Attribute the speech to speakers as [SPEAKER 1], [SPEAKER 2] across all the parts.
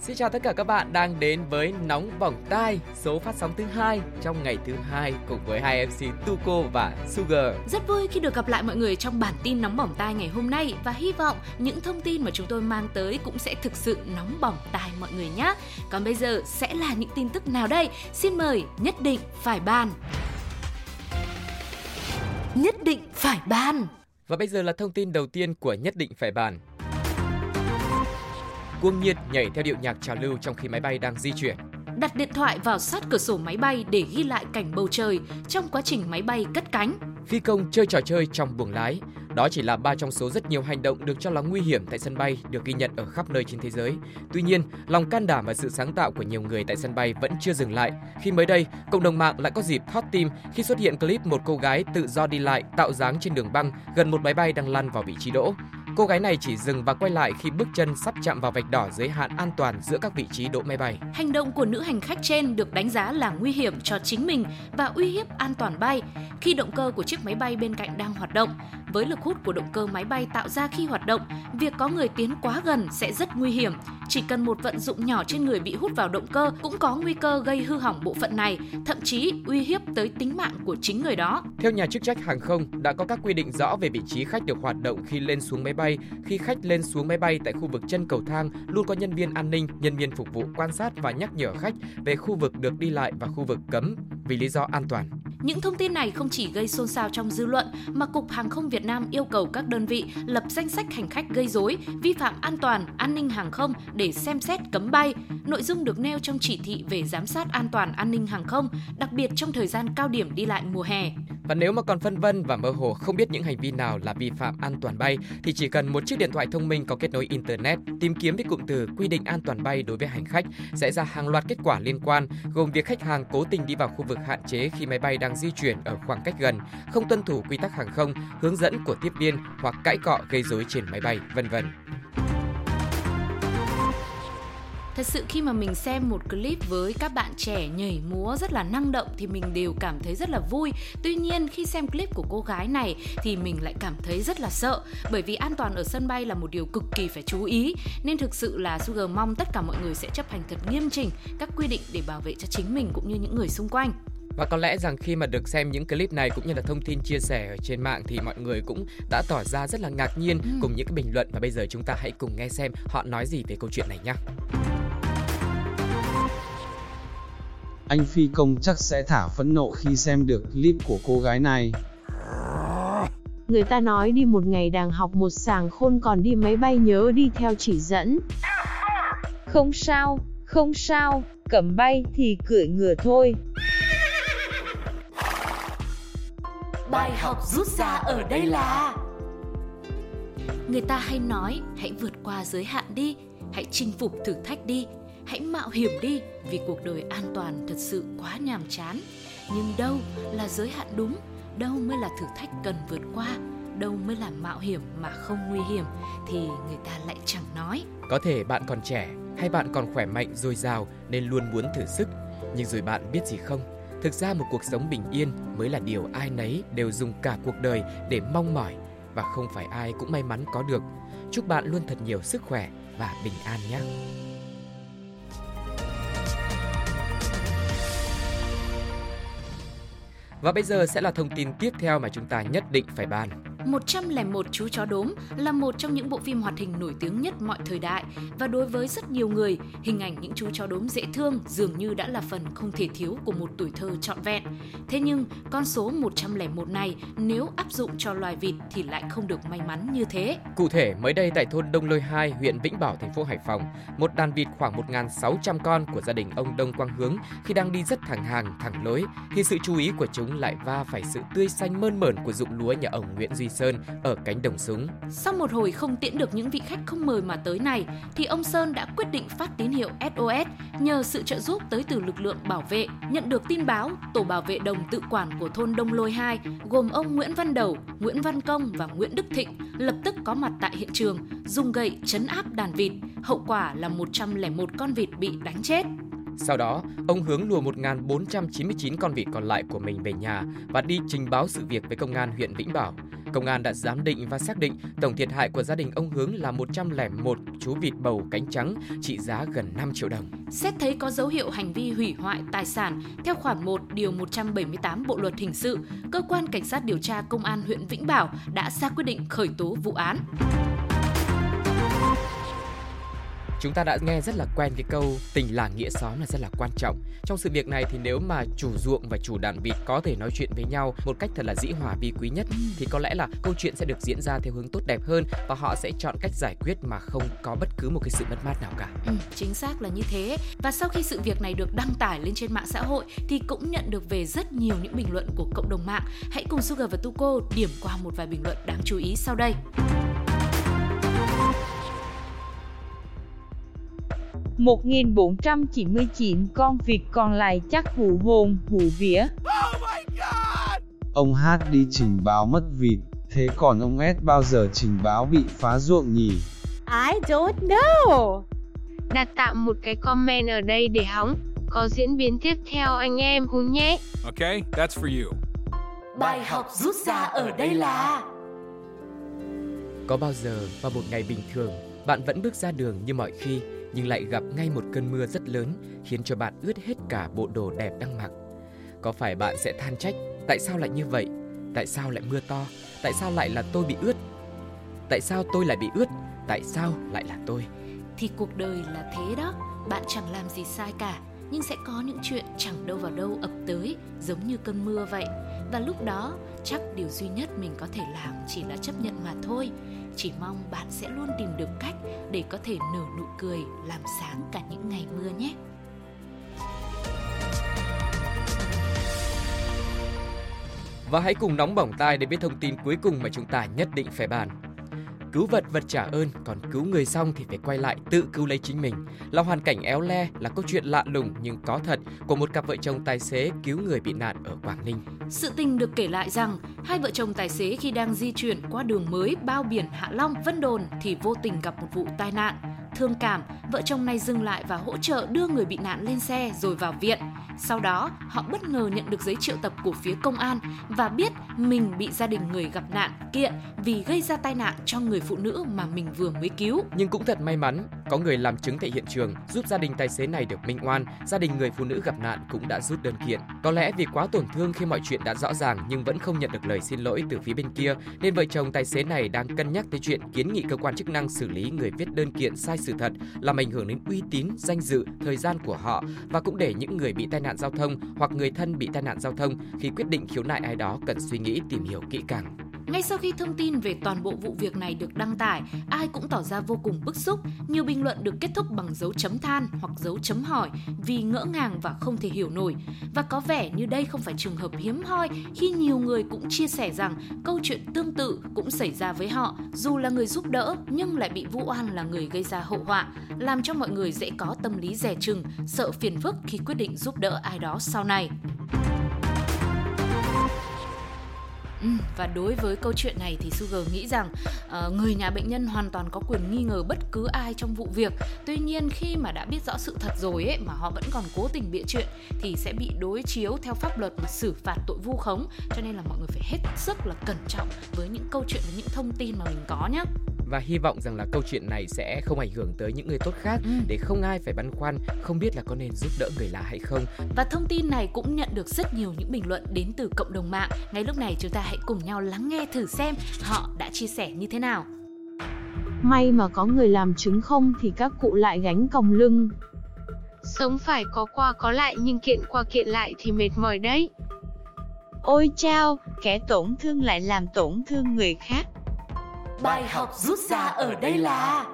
[SPEAKER 1] Xin chào tất cả các bạn đang đến với Nóng Bỏng Tai, số phát sóng thứ hai trong ngày thứ hai cùng với hai MC Tuko và Sugar.
[SPEAKER 2] Rất vui khi được gặp lại mọi người trong bản tin Nóng Bỏng Tai ngày hôm nay và hy vọng những thông tin mà chúng tôi mang tới cũng sẽ thực sự nóng bỏng tai mọi người nhé. Còn bây giờ sẽ là những tin tức nào đây? Xin mời nhất định phải bàn. Nhất định phải bàn.
[SPEAKER 1] Và bây giờ là thông tin đầu tiên của nhất định phải bàn cuồng nhiệt nhảy theo điệu nhạc trào lưu trong khi máy bay đang di chuyển.
[SPEAKER 2] Đặt điện thoại vào sát cửa sổ máy bay để ghi lại cảnh bầu trời trong quá trình máy bay cất cánh.
[SPEAKER 1] Phi công chơi trò chơi trong buồng lái. Đó chỉ là ba trong số rất nhiều hành động được cho là nguy hiểm tại sân bay được ghi nhận ở khắp nơi trên thế giới. Tuy nhiên, lòng can đảm và sự sáng tạo của nhiều người tại sân bay vẫn chưa dừng lại. Khi mới đây, cộng đồng mạng lại có dịp hot team khi xuất hiện clip một cô gái tự do đi lại tạo dáng trên đường băng gần một máy bay đang lăn vào vị trí đỗ. Cô gái này chỉ dừng và quay lại khi bước chân sắp chạm vào vạch đỏ giới hạn an toàn giữa các vị trí đỗ máy bay.
[SPEAKER 2] Hành động của nữ hành khách trên được đánh giá là nguy hiểm cho chính mình và uy hiếp an toàn bay khi động cơ của chiếc máy bay bên cạnh đang hoạt động. Với lực hút của động cơ máy bay tạo ra khi hoạt động, việc có người tiến quá gần sẽ rất nguy hiểm. Chỉ cần một vận dụng nhỏ trên người bị hút vào động cơ cũng có nguy cơ gây hư hỏng bộ phận này, thậm chí uy hiếp tới tính mạng của chính người đó.
[SPEAKER 1] Theo nhà chức trách hàng không, đã có các quy định rõ về vị trí khách được hoạt động khi lên xuống máy bay. Khi khách lên xuống máy bay tại khu vực chân cầu thang, luôn có nhân viên an ninh, nhân viên phục vụ quan sát và nhắc nhở khách về khu vực được đi lại và khu vực cấm vì lý do an toàn.
[SPEAKER 2] Những thông tin này không chỉ gây xôn xao trong dư luận mà Cục Hàng không Việt Nam yêu cầu các đơn vị lập danh sách hành khách gây rối, vi phạm an toàn, an ninh hàng không để xem xét cấm bay. Nội dung được nêu trong chỉ thị về giám sát an toàn an ninh hàng không, đặc biệt trong thời gian cao điểm đi lại mùa hè.
[SPEAKER 1] Và nếu mà còn phân vân và mơ hồ không biết những hành vi nào là vi phạm an toàn bay thì chỉ cần một chiếc điện thoại thông minh có kết nối internet, tìm kiếm với cụm từ quy định an toàn bay đối với hành khách sẽ ra hàng loạt kết quả liên quan, gồm việc khách hàng cố tình đi vào khu vực hạn chế khi máy bay đang di chuyển ở khoảng cách gần, không tuân thủ quy tắc hàng không, hướng dẫn của tiếp viên hoặc cãi cọ gây rối trên máy bay, vân vân.
[SPEAKER 2] Thật sự khi mà mình xem một clip với các bạn trẻ nhảy múa rất là năng động thì mình đều cảm thấy rất là vui. Tuy nhiên khi xem clip của cô gái này thì mình lại cảm thấy rất là sợ bởi vì an toàn ở sân bay là một điều cực kỳ phải chú ý nên thực sự là Sugar mong tất cả mọi người sẽ chấp hành thật nghiêm chỉnh các quy định để bảo vệ cho chính mình cũng như những người xung quanh.
[SPEAKER 1] Và có lẽ rằng khi mà được xem những clip này cũng như là thông tin chia sẻ ở trên mạng thì mọi người cũng đã tỏ ra rất là ngạc nhiên ừ. cùng những cái bình luận và bây giờ chúng ta hãy cùng nghe xem họ nói gì về câu chuyện này nhé.
[SPEAKER 3] Anh phi công chắc sẽ thả phẫn nộ khi xem được clip của cô gái này.
[SPEAKER 4] Người ta nói đi một ngày đàng học một sàng khôn còn đi máy bay nhớ đi theo chỉ dẫn. Không sao, không sao, cầm bay thì cưỡi ngựa thôi.
[SPEAKER 2] Bài học rút ra ở đây là Người ta hay nói hãy vượt qua giới hạn đi, hãy chinh phục thử thách đi, hãy mạo hiểm đi vì cuộc đời an toàn thật sự quá nhàm chán. Nhưng đâu là giới hạn đúng, đâu mới là thử thách cần vượt qua, đâu mới là mạo hiểm mà không nguy hiểm thì người ta lại chẳng nói.
[SPEAKER 1] Có thể bạn còn trẻ hay bạn còn khỏe mạnh dồi dào nên luôn muốn thử sức, nhưng rồi bạn biết gì không? Thực ra một cuộc sống bình yên mới là điều ai nấy đều dùng cả cuộc đời để mong mỏi và không phải ai cũng may mắn có được. Chúc bạn luôn thật nhiều sức khỏe và bình an nhé. Và bây giờ sẽ là thông tin tiếp theo mà chúng ta nhất định phải bàn.
[SPEAKER 2] 101 chú chó đốm là một trong những bộ phim hoạt hình nổi tiếng nhất mọi thời đại và đối với rất nhiều người, hình ảnh những chú chó đốm dễ thương dường như đã là phần không thể thiếu của một tuổi thơ trọn vẹn. Thế nhưng, con số 101 này nếu áp dụng cho loài vịt thì lại không được may mắn như thế.
[SPEAKER 1] Cụ thể, mới đây tại thôn Đông Lôi 2, huyện Vĩnh Bảo, thành phố Hải Phòng, một đàn vịt khoảng 1.600 con của gia đình ông Đông Quang Hướng khi đang đi rất thẳng hàng, thẳng lối thì sự chú ý của chúng lại va phải sự tươi xanh mơn mởn của dụng lúa nhà ông Nguyễn Duy Sơn ở cánh đồng súng.
[SPEAKER 2] Sau một hồi không tiễn được những vị khách không mời mà tới này, thì ông Sơn đã quyết định phát tín hiệu SOS nhờ sự trợ giúp tới từ lực lượng bảo vệ. Nhận được tin báo, tổ bảo vệ đồng tự quản của thôn Đông Lôi 2 gồm ông Nguyễn Văn Đầu, Nguyễn Văn Công và Nguyễn Đức Thịnh lập tức có mặt tại hiện trường, dùng gậy chấn áp đàn vịt. Hậu quả là 101 con vịt bị đánh chết.
[SPEAKER 1] Sau đó, ông hướng lùa 1.499 con vịt còn lại của mình về nhà và đi trình báo sự việc với công an huyện Vĩnh Bảo. Công an đã giám định và xác định tổng thiệt hại của gia đình ông Hướng là 101 chú vịt bầu cánh trắng trị giá gần 5 triệu đồng.
[SPEAKER 2] Xét thấy có dấu hiệu hành vi hủy hoại tài sản theo khoản 1 điều 178 Bộ luật hình sự, cơ quan cảnh sát điều tra công an huyện Vĩnh Bảo đã ra quyết định khởi tố vụ án.
[SPEAKER 1] Chúng ta đã nghe rất là quen cái câu tình làng nghĩa xóm là rất là quan trọng. Trong sự việc này thì nếu mà chủ ruộng và chủ đàn vịt có thể nói chuyện với nhau một cách thật là dĩ hòa vi quý nhất thì có lẽ là câu chuyện sẽ được diễn ra theo hướng tốt đẹp hơn và họ sẽ chọn cách giải quyết mà không có bất cứ một cái sự mất mát nào cả.
[SPEAKER 2] Ừ, chính xác là như thế. Và sau khi sự việc này được đăng tải lên trên mạng xã hội thì cũng nhận được về rất nhiều những bình luận của cộng đồng mạng. Hãy cùng Sugar và Tuko điểm qua một vài bình luận đáng chú ý sau đây.
[SPEAKER 4] 1499 con vịt còn lại chắc hủ hồn, hủ vía.
[SPEAKER 3] Ông Hát đi trình báo mất vịt, thế còn ông S bao giờ trình báo bị phá ruộng nhỉ?
[SPEAKER 4] I don't know. Đặt tạm một cái comment ở đây để hóng. Có diễn biến tiếp theo anh em hú nhé.
[SPEAKER 5] Okay, that's for you.
[SPEAKER 2] Bài học rút ra ở đây là
[SPEAKER 1] Có bao giờ vào một ngày bình thường, bạn vẫn bước ra đường như mọi khi nhưng lại gặp ngay một cơn mưa rất lớn khiến cho bạn ướt hết cả bộ đồ đẹp đang mặc. Có phải bạn sẽ than trách tại sao lại như vậy? Tại sao lại mưa to? Tại sao lại là tôi bị ướt? Tại sao tôi lại bị ướt? Tại sao lại là tôi?
[SPEAKER 2] Thì cuộc đời là thế đó, bạn chẳng làm gì sai cả, nhưng sẽ có những chuyện chẳng đâu vào đâu ập tới giống như cơn mưa vậy. Và lúc đó, chắc điều duy nhất mình có thể làm chỉ là chấp nhận mà thôi chỉ mong bạn sẽ luôn tìm được cách để có thể nở nụ cười, làm sáng cả những ngày mưa nhé
[SPEAKER 1] Và hãy cùng nóng bỏng tai để biết thông tin cuối cùng mà chúng ta nhất định phải bàn. Cứu vật vật trả ơn, còn cứu người xong thì phải quay lại tự cứu lấy chính mình. Là hoàn cảnh éo le là câu chuyện lạ lùng nhưng có thật của một cặp vợ chồng tài xế cứu người bị nạn ở Quảng Ninh.
[SPEAKER 2] Sự tình được kể lại rằng hai vợ chồng tài xế khi đang di chuyển qua đường mới bao biển Hạ Long, Vân Đồn thì vô tình gặp một vụ tai nạn. Thương cảm, vợ chồng này dừng lại và hỗ trợ đưa người bị nạn lên xe rồi vào viện. Sau đó, họ bất ngờ nhận được giấy triệu tập của phía công an và biết mình bị gia đình người gặp nạn kiện vì gây ra tai nạn cho người phụ nữ mà mình vừa mới cứu.
[SPEAKER 1] Nhưng cũng thật may mắn, có người làm chứng tại hiện trường giúp gia đình tài xế này được minh oan, gia đình người phụ nữ gặp nạn cũng đã rút đơn kiện. Có lẽ vì quá tổn thương khi mọi chuyện đã rõ ràng nhưng vẫn không nhận được lời xin lỗi từ phía bên kia, nên vợ chồng tài xế này đang cân nhắc tới chuyện kiến nghị cơ quan chức năng xử lý người viết đơn kiện sai sự thật, làm ảnh hưởng đến uy tín, danh dự, thời gian của họ và cũng để những người bị tai nạn giao thông hoặc người thân bị tai nạn giao thông khi quyết định khiếu nại ai đó cần suy nghĩ tìm hiểu kỹ càng.
[SPEAKER 2] Ngay sau khi thông tin về toàn bộ vụ việc này được đăng tải, ai cũng tỏ ra vô cùng bức xúc. Nhiều bình luận được kết thúc bằng dấu chấm than hoặc dấu chấm hỏi vì ngỡ ngàng và không thể hiểu nổi. Và có vẻ như đây không phải trường hợp hiếm hoi khi nhiều người cũng chia sẻ rằng câu chuyện tương tự cũng xảy ra với họ, dù là người giúp đỡ nhưng lại bị vu oan là người gây ra hậu họa, làm cho mọi người dễ có tâm lý dè chừng, sợ phiền phức khi quyết định giúp đỡ ai đó sau này. Ừ, và đối với câu chuyện này thì Sugar nghĩ rằng uh, người nhà bệnh nhân hoàn toàn có quyền nghi ngờ bất cứ ai trong vụ việc. Tuy nhiên khi mà đã biết rõ sự thật rồi ấy mà họ vẫn còn cố tình bịa chuyện thì sẽ bị đối chiếu theo pháp luật mà xử phạt tội vu khống. Cho nên là mọi người phải hết sức là cẩn trọng với những câu chuyện và những thông tin mà mình có nhé
[SPEAKER 1] và hy vọng rằng là câu chuyện này sẽ không ảnh hưởng tới những người tốt khác ừ. để không ai phải băn khoăn không biết là có nên giúp đỡ người lạ hay không.
[SPEAKER 2] Và thông tin này cũng nhận được rất nhiều những bình luận đến từ cộng đồng mạng. Ngay lúc này chúng ta hãy cùng nhau lắng nghe thử xem họ đã chia sẻ như thế nào.
[SPEAKER 4] May mà có người làm chứng không thì các cụ lại gánh còng lưng. Sống phải có qua có lại nhưng kiện qua kiện lại thì mệt mỏi đấy. Ôi chao, kẻ tổn thương lại làm tổn thương người khác.
[SPEAKER 2] Bài học rút ra ở đây là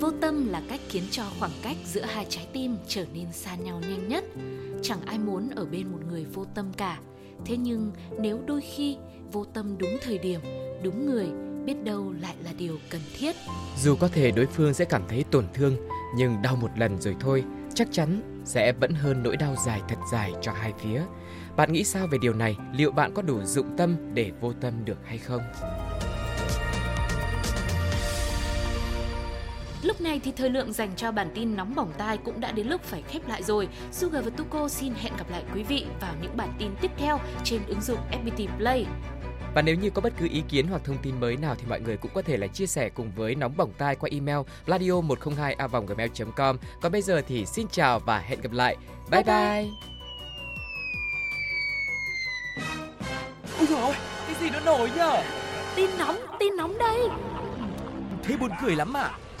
[SPEAKER 2] Vô tâm là cách khiến cho khoảng cách giữa hai trái tim trở nên xa nhau nhanh nhất. Chẳng ai muốn ở bên một người vô tâm cả. Thế nhưng nếu đôi khi vô tâm đúng thời điểm, đúng người, biết đâu lại là điều cần thiết.
[SPEAKER 1] Dù có thể đối phương sẽ cảm thấy tổn thương, nhưng đau một lần rồi thôi, chắc chắn sẽ vẫn hơn nỗi đau dài thật dài cho hai phía. Bạn nghĩ sao về điều này? Liệu bạn có đủ dụng tâm để vô tâm được hay không?
[SPEAKER 2] Lúc này thì thời lượng dành cho bản tin nóng bỏng tai cũng đã đến lúc phải khép lại rồi. Sugar và Tuko xin hẹn gặp lại quý vị vào những bản tin tiếp theo trên ứng dụng FPT Play.
[SPEAKER 1] Và nếu như có bất cứ ý kiến hoặc thông tin mới nào thì mọi người cũng có thể là chia sẻ cùng với nóng bỏng tai qua email radio 102 gmail com Còn bây giờ thì xin chào và hẹn gặp lại. Bye bye. bye.
[SPEAKER 5] Ôi dồi ôi, cái gì nó nổi nhở?
[SPEAKER 2] Tin nóng, tin nóng đây.
[SPEAKER 5] Thế buồn cười lắm à?